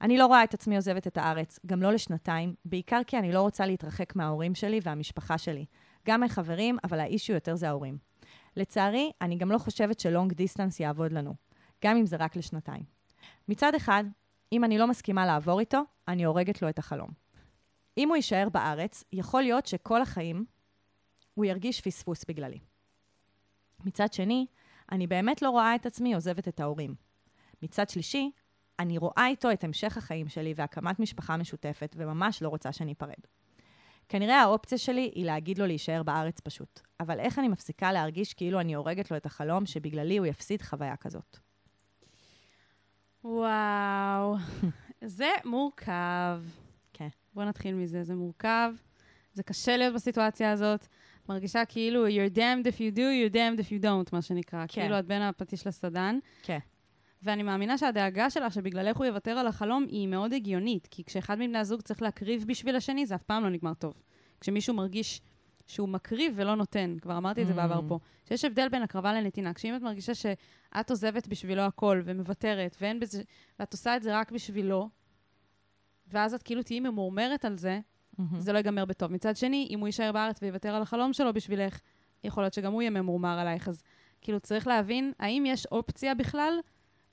B: אני לא רואה את עצמי עוזבת את הארץ, גם לא לשנתיים, בעיקר כי אני לא רוצה להתרחק מההורים שלי והמשפחה שלי. גם מחברים, אבל האישיו יותר זה ההורים. לצערי, אני גם לא חושבת שלונג דיסטנס יעבוד לנו, גם אם זה רק לשנתיים. מצד אחד, אם אני לא מסכימה לעבור איתו, אני הורגת לו את החלום. אם הוא יישאר בארץ, יכול להיות שכל החיים הוא ירגיש פספוס בגללי. מצד שני, אני באמת לא רואה את עצמי עוזבת את ההורים. מצד שלישי, אני רואה איתו את המשך החיים שלי והקמת משפחה משותפת, וממש לא רוצה שניפרד. כנראה האופציה שלי היא להגיד לו להישאר בארץ פשוט. אבל איך אני מפסיקה להרגיש כאילו אני הורגת לו את החלום שבגללי הוא יפסיד חוויה כזאת?
A: וואו, זה מורכב.
B: כן.
A: בואו נתחיל מזה, זה מורכב. זה קשה להיות בסיטואציה הזאת. מרגישה כאילו you're damned if you do, you're damned if you don't, מה שנקרא.
B: כן.
A: כאילו את בין הפטיש לסדן.
B: כן.
A: ואני מאמינה שהדאגה שלה שבגללך הוא יוותר על החלום היא מאוד הגיונית, כי כשאחד מבני הזוג צריך להקריב בשביל השני, זה אף פעם לא נגמר טוב. כשמישהו מרגיש שהוא מקריב ולא נותן, כבר אמרתי את זה
B: Mm.
A: בעבר פה, שיש הבדל בין הקרבה לנתינה. כשאם את מרגישה שאת עוזבת בשבילו הכל ומוותרת, ואין בזה, ואת עושה את זה רק בשבילו, ואז את כאילו תהיי ממורמרת על זה,
B: מהמם.
A: זה לא ייגמר בטוב. מצד שני, אם הוא יישאר בארץ ויוותר על החלום שלו בשבילך, יכול להיות שגם הוא יהיה ממורמר עלייך. אז כאילו צריך להבין, האם יש אופציה בכלל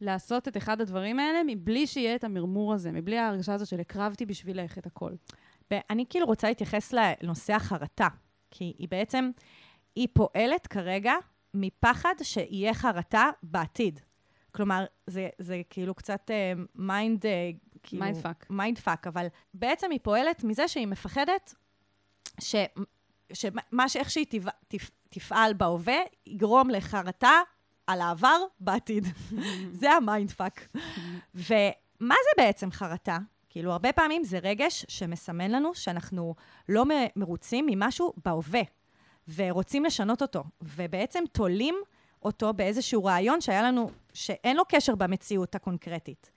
A: לעשות את אחד הדברים האלה מבלי שיהיה את המרמור הזה, מבלי ההרגשה הזאת של הקרבתי בשבילך את הכל.
B: ואני כאילו רוצה להתייחס לנושא החרטה, כי היא בעצם, היא פועלת כרגע מפחד שיהיה חרטה בעתיד. כלומר, זה, זה כאילו קצת mind... כאילו,
A: Mindfuck.
B: mindfuck, אבל בעצם היא פועלת מזה שהיא מפחדת ש... שמה שאיך שהיא תפ... תפ... תפעל בהווה, יגרום לחרטה על העבר בעתיד. <laughs> זה ה mindfuck. ומה זה בעצם חרטה? כאילו, הרבה פעמים זה רגש שמסמן לנו שאנחנו לא מרוצים ממשהו בהווה, ורוצים לשנות אותו, ובעצם תולים אותו באיזשהו רעיון שהיה לנו, שאין לו קשר במציאות הקונקרטית.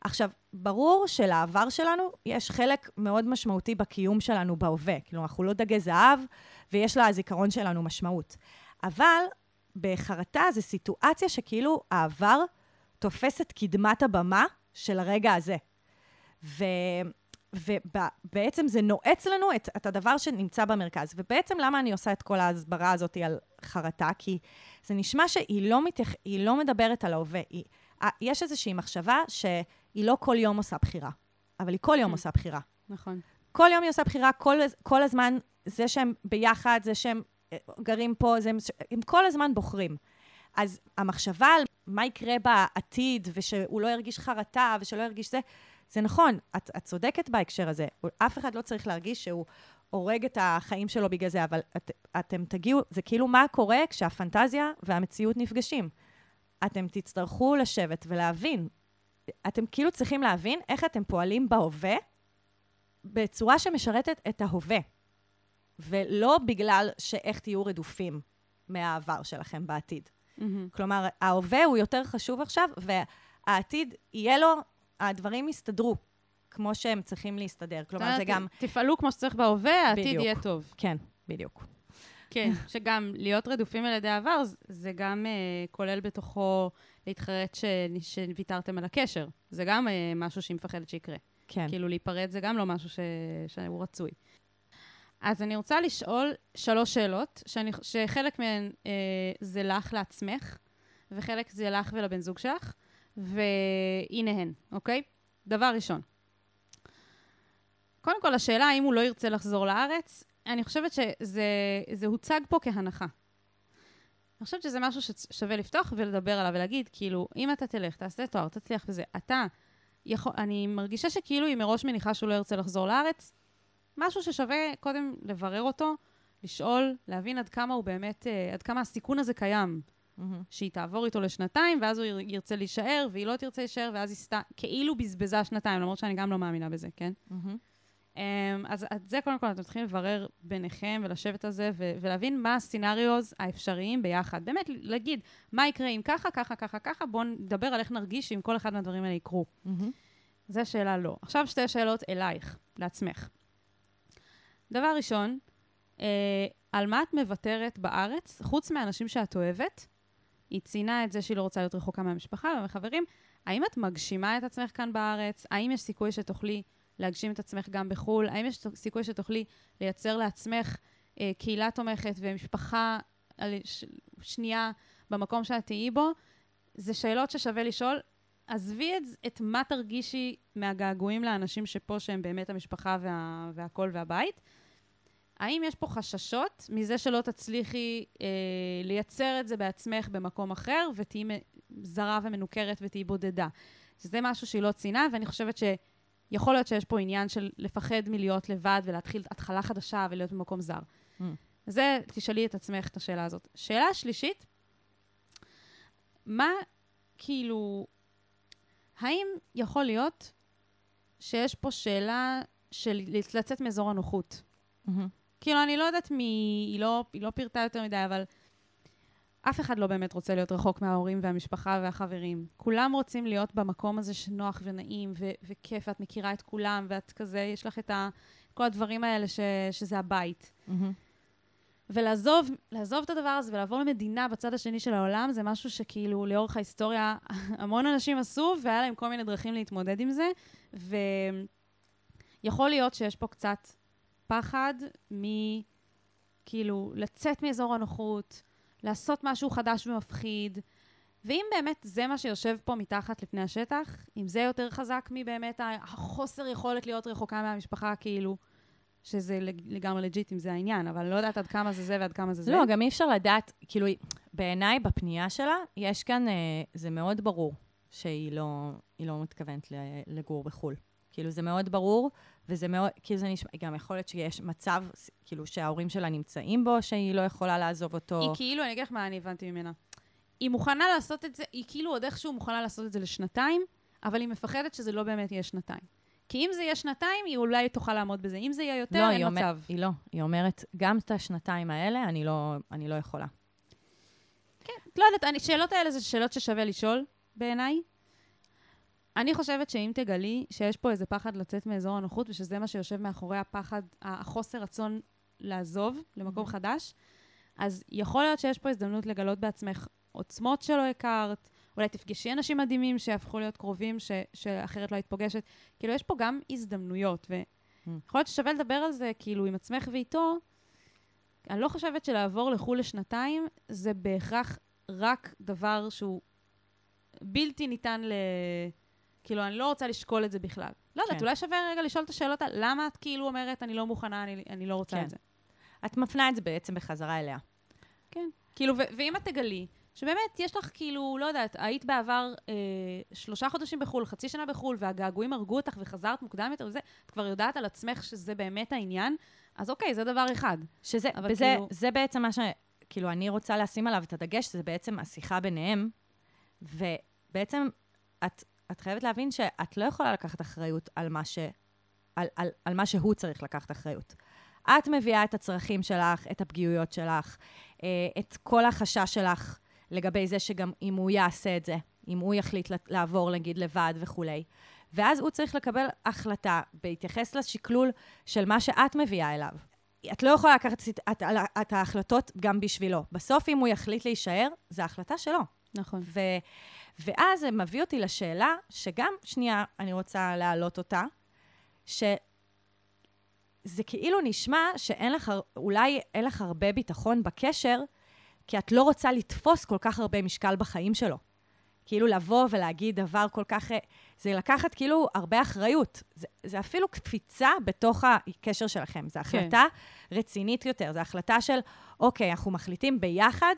B: עכשיו, ברור שלעבר שלנו יש חלק מאוד משמעותי בקיום שלנו בהווה. כאילו, אנחנו לא דגי זהב, ויש לזיכרון שלנו משמעות. אבל בחרטה זו סיטואציה שכאילו העבר תופס את קדמת הבמה של הרגע הזה. ו... ובעצם זה נועץ לנו את, את הדבר שנמצא במרכז. ובעצם למה אני עושה את כל ההסברה הזאת על חרטה? כי זה נשמע שהיא לא, מתייח... לא מדברת על ההווה. היא... יש איזושהי מחשבה שהיא לא כל יום עושה בחירה, אבל היא כל יום
A: Mm.
B: עושה בחירה.
A: נכון.
B: כל יום היא עושה בחירה, כל, כל הזמן, זה שהם ביחד, זה שהם אה, גרים פה, זה, הם כל הזמן בוחרים. אז המחשבה על מה יקרה בעתיד, ושהוא לא ירגיש חרטה, ושלא ירגיש זה, זה נכון, את, את צודקת בהקשר הזה. אף אחד לא צריך להרגיש שהוא הורג את החיים שלו בגלל זה, אבל את, אתם תגיעו, זה כאילו מה קורה כשהפנטזיה והמציאות נפגשים. אתם תצטרכו לשבת ולהבין. אתם כאילו צריכים להבין איך אתם פועלים בהווה, בצורה שמשרתת את ההווה, ולא בגלל שאיך תהיו רדופים מהעבר שלכם בעתיד.
A: מהמם.
B: כלומר, ההווה הוא יותר חשוב עכשיו, והעתיד יהיה לו, הדברים יסתדרו כמו שהם צריכים להסתדר. כלומר, זה גם...
A: תפעלו כמו שצריך בהווה, העתיד. יהיה טוב.
B: כן, בדיוק.
A: כן, <laughs> שגם להיות רדופים על ידי העבר, זה גם uh, כולל בתוכו להתחרט ש... שוויתרתם על הקשר. זה גם uh, משהו שהיא מפחדת שיקרה.
B: כן.
A: כאילו, להיפרד זה גם לא משהו ש... שהוא רצוי. אז אני רוצה לשאול שלוש שאלות, שאני... שחלק מהן uh, זה לך לעצמך, וחלק זה לך ולבן זוג שלך, והנה הן, אוקיי? דבר ראשון. קודם כל, השאלה האם הוא לא ירצה לחזור לארץ, אני חושבת שזה זה הוצג פה כהנחה. אני חושבת שזה משהו ששווה לפתוח ולדבר עליו ולהגיד, כאילו, אם אתה תלך, תעשה תואר, תצליח בזה, אתה יכול, אני מרגישה שכאילו היא מראש מניחה שהוא לא ירצה לחזור לארץ, משהו ששווה קודם לברר אותו, לשאול, להבין עד כמה הוא באמת, אה, עד כמה הסיכון הזה קיים.
B: מהמם.
A: שהיא תעבור איתו לשנתיים, ואז הוא יר- ירצה להישאר, והיא לא תרצה להישאר, ואז היא סתם, כאילו בזבזה שנתיים, למרות שאני גם לא מאמינה בזה, כן?
B: מהמם.
A: Um, אז את זה קודם כל אתם צריכים לברר ביניכם ולשבת על זה ו- ולהבין מה הסצנריוז האפשריים ביחד. באמת, להגיד, מה יקרה אם ככה, ככה, ככה, ככה, בואו נדבר על איך נרגיש אם כל אחד מהדברים האלה יקרו.
B: מהמם.
A: זו שאלה לא. עכשיו שתי שאלות אלייך, לעצמך. דבר ראשון, אה, על מה את מוותרת בארץ, חוץ מהאנשים שאת אוהבת? היא ציינה את זה שהיא לא רוצה להיות רחוקה מהמשפחה ומחברים. האם את מגשימה את עצמך כאן בארץ? האם יש סיכוי שתוכלי להגשים את עצמך גם בחו"ל? האם יש סיכוי שתוכלי לייצר לעצמך אה, קהילה תומכת ומשפחה על, ש, שנייה במקום שאת תהיי בו, זה שאלות ששווה לשאול. עזבי את, את מה תרגישי מהגעגועים לאנשים שפה, שהם באמת המשפחה וה, והכל והבית. האם יש פה חששות מזה שלא תצליחי אה, לייצר את זה בעצמך במקום אחר, ותהיי זרה ומנוכרת ותהיי בודדה? שזה משהו שהיא לא ציינה, ואני חושבת שיכול להיות שיש פה עניין של לפחד מלהיות לבד ולהתחיל התחלה חדשה ולהיות במקום זר.
B: Mm.
A: זה, תשאלי את עצמך את השאלה הזאת. שאלה שלישית, מה, כאילו, האם יכול להיות שיש פה שאלה של לצאת מאזור הנוחות?
B: מהמם.
A: כאילו, אני לא יודעת מי, היא לא, היא לא פירטה יותר מדי, אבל אף אחד לא באמת רוצה להיות רחוק מההורים והמשפחה והחברים. כולם רוצים להיות במקום הזה שנוח ונעים ו- וכיף, ואת מכירה את כולם, ואת כזה, יש לך את ה- כל הדברים האלה ש- שזה הבית.
B: מהמם.
A: ולעזוב לעזוב את הדבר הזה ולעבור למדינה בצד השני של העולם, זה משהו שכאילו לאורך ההיסטוריה <laughs> המון אנשים עשו, והיה להם כל מיני דרכים להתמודד עם זה. ויכול להיות שיש פה קצת פחד מכאילו לצאת מאזור הנוחות, לעשות משהו חדש ומפחיד. ואם באמת זה מה שיושב פה מתחת לפני השטח, אם זה יותר חזק מבאמת החוסר יכולת להיות רחוקה מהמשפחה, כאילו, שזה לג- לגמרי לג'יט אם זה העניין, אבל אני לא יודעת עד כמה זה זה ועד כמה זה זה.
B: לא, גם אי אפשר לדעת, כאילו, בעיניי, בפנייה שלה, יש כאן, אה, זה מאוד ברור שהיא לא, לא מתכוונת לגור בחו"ל. כאילו, זה מאוד ברור, וזה מאוד, כאילו, זה נשמע, גם יכול להיות שיש מצב, כאילו, שההורים שלה נמצאים בו, שהיא לא יכולה לעזוב אותו.
A: היא כאילו, אני אגיד לך מה אני הבנתי ממנה. היא מוכנה לעשות את זה, היא כאילו עוד איכשהו מוכנה לעשות את זה לשנתיים, אבל היא מפחדת שזה לא באמת יהיה שנתיים. כי אם זה יהיה שנתיים, היא אולי תוכל לעמוד בזה. אם זה יהיה יותר,
B: לא,
A: אין
B: היא אומר-
A: מצב.
B: היא לא, היא אומרת, גם את השנתיים האלה, אני לא, אני לא יכולה.
A: לא יודעת, אני- שאלות האלה זה שאלות ששווה לשאול, בעיניי. אני חושבת שאם תגלי שיש פה איזה פחד לצאת מאזור הנוחות, ושזה מה שיושב מאחורי הפחד, החוסר רצון לעזוב למקום חדש, אז יכול להיות שיש פה הזדמנות לגלות בעצמך עוצמות שלא הכרת, אולי תפגשי אנשים מדהימים שיהפכו להיות קרובים, ש, שאחרת לא היית פוגשת. כאילו, יש פה גם הזדמנויות, ויכול להיות ששווה לדבר על זה, כאילו, עם עצמך ואיתו. אני לא חושבת שלעבור לחו"ל לשנתיים, זה בהכרח רק דבר שהוא בלתי ניתן ל... כאילו, אני לא רוצה לשקול את זה בכלל. לא יודעת,
B: כן.
A: אולי שווה רגע לשאול את השאלות על למה את כאילו אומרת, אני לא מוכנה, אני, אני לא רוצה
B: כן.
A: את זה.
B: את מפנה את זה בעצם בחזרה אליה.
A: כן. כאילו, ואם את תגלי, שבאמת יש לך כאילו, לא יודעת, היית בעבר אה, שלושה חודשים בחו"ל, חצי שנה בחו"ל, והגעגועים הרגו אותך וחזרת מוקדם יותר וזה, את כבר יודעת על עצמך שזה באמת העניין, אז אוקיי, זה דבר אחד.
B: שזה, וזה,
A: כאילו-
B: זה בעצם מה ש... כאילו, אני רוצה לשים עליו את הדגש, זה בעצם השיחה ביניהם, ובעצם את, את חייבת להבין שאת לא יכולה לקחת אחריות על מה, ש, על, על, על מה שהוא צריך לקחת אחריות. את מביאה את הצרכים שלך, את הפגיעויות שלך, אה, את כל החשש שלך לגבי זה שגם אם הוא יעשה את זה, אם הוא יחליט לעבור, נגיד, לבד וכולי. ואז הוא צריך לקבל החלטה בהתייחס לשקלול של מה שאת מביאה אליו. את לא יכולה לקחת את, את, את ההחלטות גם בשבילו. בסוף, אם הוא יחליט להישאר, זו החלטה שלו.
A: נכון.
B: ו, ואז זה מביא אותי לשאלה, שגם, שנייה, אני רוצה להעלות אותה, שזה כאילו נשמע שאין לך, אולי אין לך הרבה ביטחון בקשר, כי את לא רוצה לתפוס כל כך הרבה משקל בחיים שלו. כאילו לבוא ולהגיד דבר כל כך... אה, זה לקחת כאילו הרבה אחריות. זה, זה אפילו קפיצה בתוך הקשר שלכם. זו החלטה כן. רצינית יותר. זו החלטה של, אוקיי, אנחנו מחליטים ביחד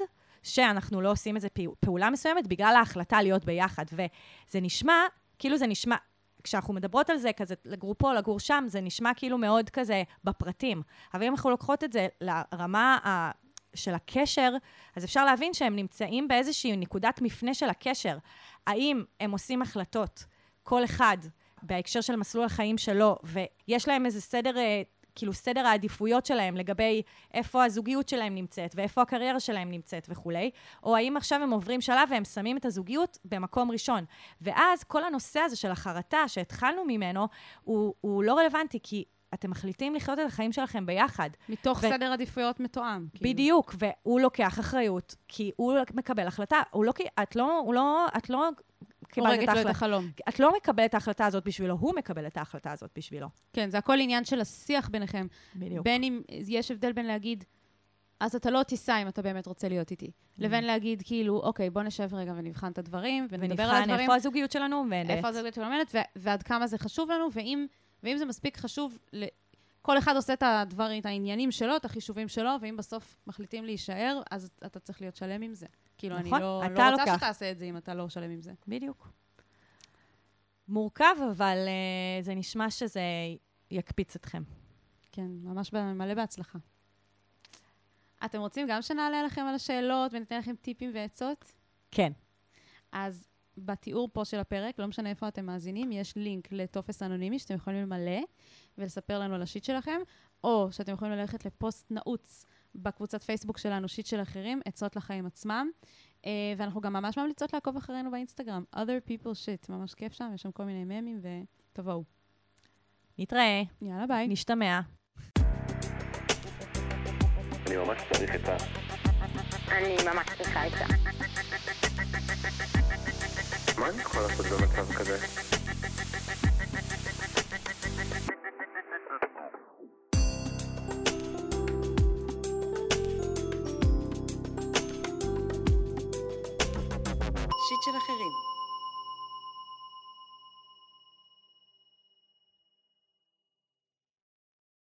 B: שאנחנו לא עושים איזו פעולה מסוימת בגלל ההחלטה להיות ביחד. וזה נשמע, כאילו זה נשמע, כשאנחנו מדברות על זה, כזה לגור פה, לגור שם, זה נשמע כאילו מאוד כזה בפרטים. אבל אם אנחנו לוקחות את זה לרמה ה... של הקשר, אז אפשר להבין שהם נמצאים באיזושהי נקודת מפנה של הקשר. האם הם עושים החלטות, כל אחד בהקשר של מסלול החיים שלו, ויש להם איזה סדר, כאילו סדר העדיפויות שלהם לגבי איפה הזוגיות שלהם נמצאת, ואיפה הקריירה שלהם נמצאת וכולי, או האם עכשיו הם עוברים שלב והם שמים את הזוגיות במקום ראשון. ואז כל הנושא הזה של החרטה שהתחלנו ממנו, הוא, הוא לא רלוונטי, כי אתם מחליטים לחיות את החיים שלכם ביחד.
A: מתוך ו... סדר עדיפויות מתואם.
B: כאילו. בדיוק, והוא לוקח אחריות, כי הוא מקבל החלטה. הוא לא, את לא, הוא לא, את לא קיבלת את ההחלטה.
A: החלום.
B: את לא מקבלת את ההחלטה הזאת בשבילו, הוא מקבל את ההחלטה הזאת בשבילו.
A: כן, זה הכל עניין של השיח ביניכם.
B: בדיוק.
A: בין אם, יש הבדל בין להגיד, אז אתה לא תיסע אם אתה באמת רוצה להיות איתי, לבין להגיד, כאילו, אוקיי, בוא נשב רגע ונבחן את הדברים, ונדבר על
B: ונבחן
A: הדברים,
B: איפה הזוגיות שלנו עומדת.
A: איפה הזוגיות שלנו עומדת, ו- ועד כמה זה חשוב לנו, ואם, ואם זה מספיק חשוב, ל- כל אחד עושה את הדברים, את העניינים שלו, את החישובים שלו, ואם בסוף מחליטים להישאר, אז אתה צריך להיות שלם עם זה. כאילו,
B: נכון,
A: אני לא, לא רוצה
B: לוקח.
A: שתעשה את זה אם אתה לא שלם עם זה.
B: בדיוק. מורכב, אבל uh, זה נשמע שזה יקפיץ אתכם.
A: כן, ממש מלא בהצלחה. אתם רוצים גם שנעלה לכם על השאלות וניתן לכם טיפים ועצות?
B: כן.
A: אז בתיאור פה של הפרק, לא משנה איפה אתם מאזינים, יש לינק לטופס אנונימי שאתם יכולים למלא ולספר לנו על השיט שלכם, או שאתם יכולים ללכת לפוסט נעוץ בקבוצת פייסבוק שלנו, שיט של אחרים, עצות לחיים עצמם. Uh, ואנחנו גם ממש ממליצות לעקוב אחרינו באינסטגרם, other people shit, ממש כיף שם, יש שם כל מיני ממים, ותבואו.
B: נתראה,
A: יאללה, ביי.
B: נשתמע.
C: אני ממש צריך את ה...
D: אני ממש צריכה עצה.
C: מה אני יכול לעשות במצב כזה?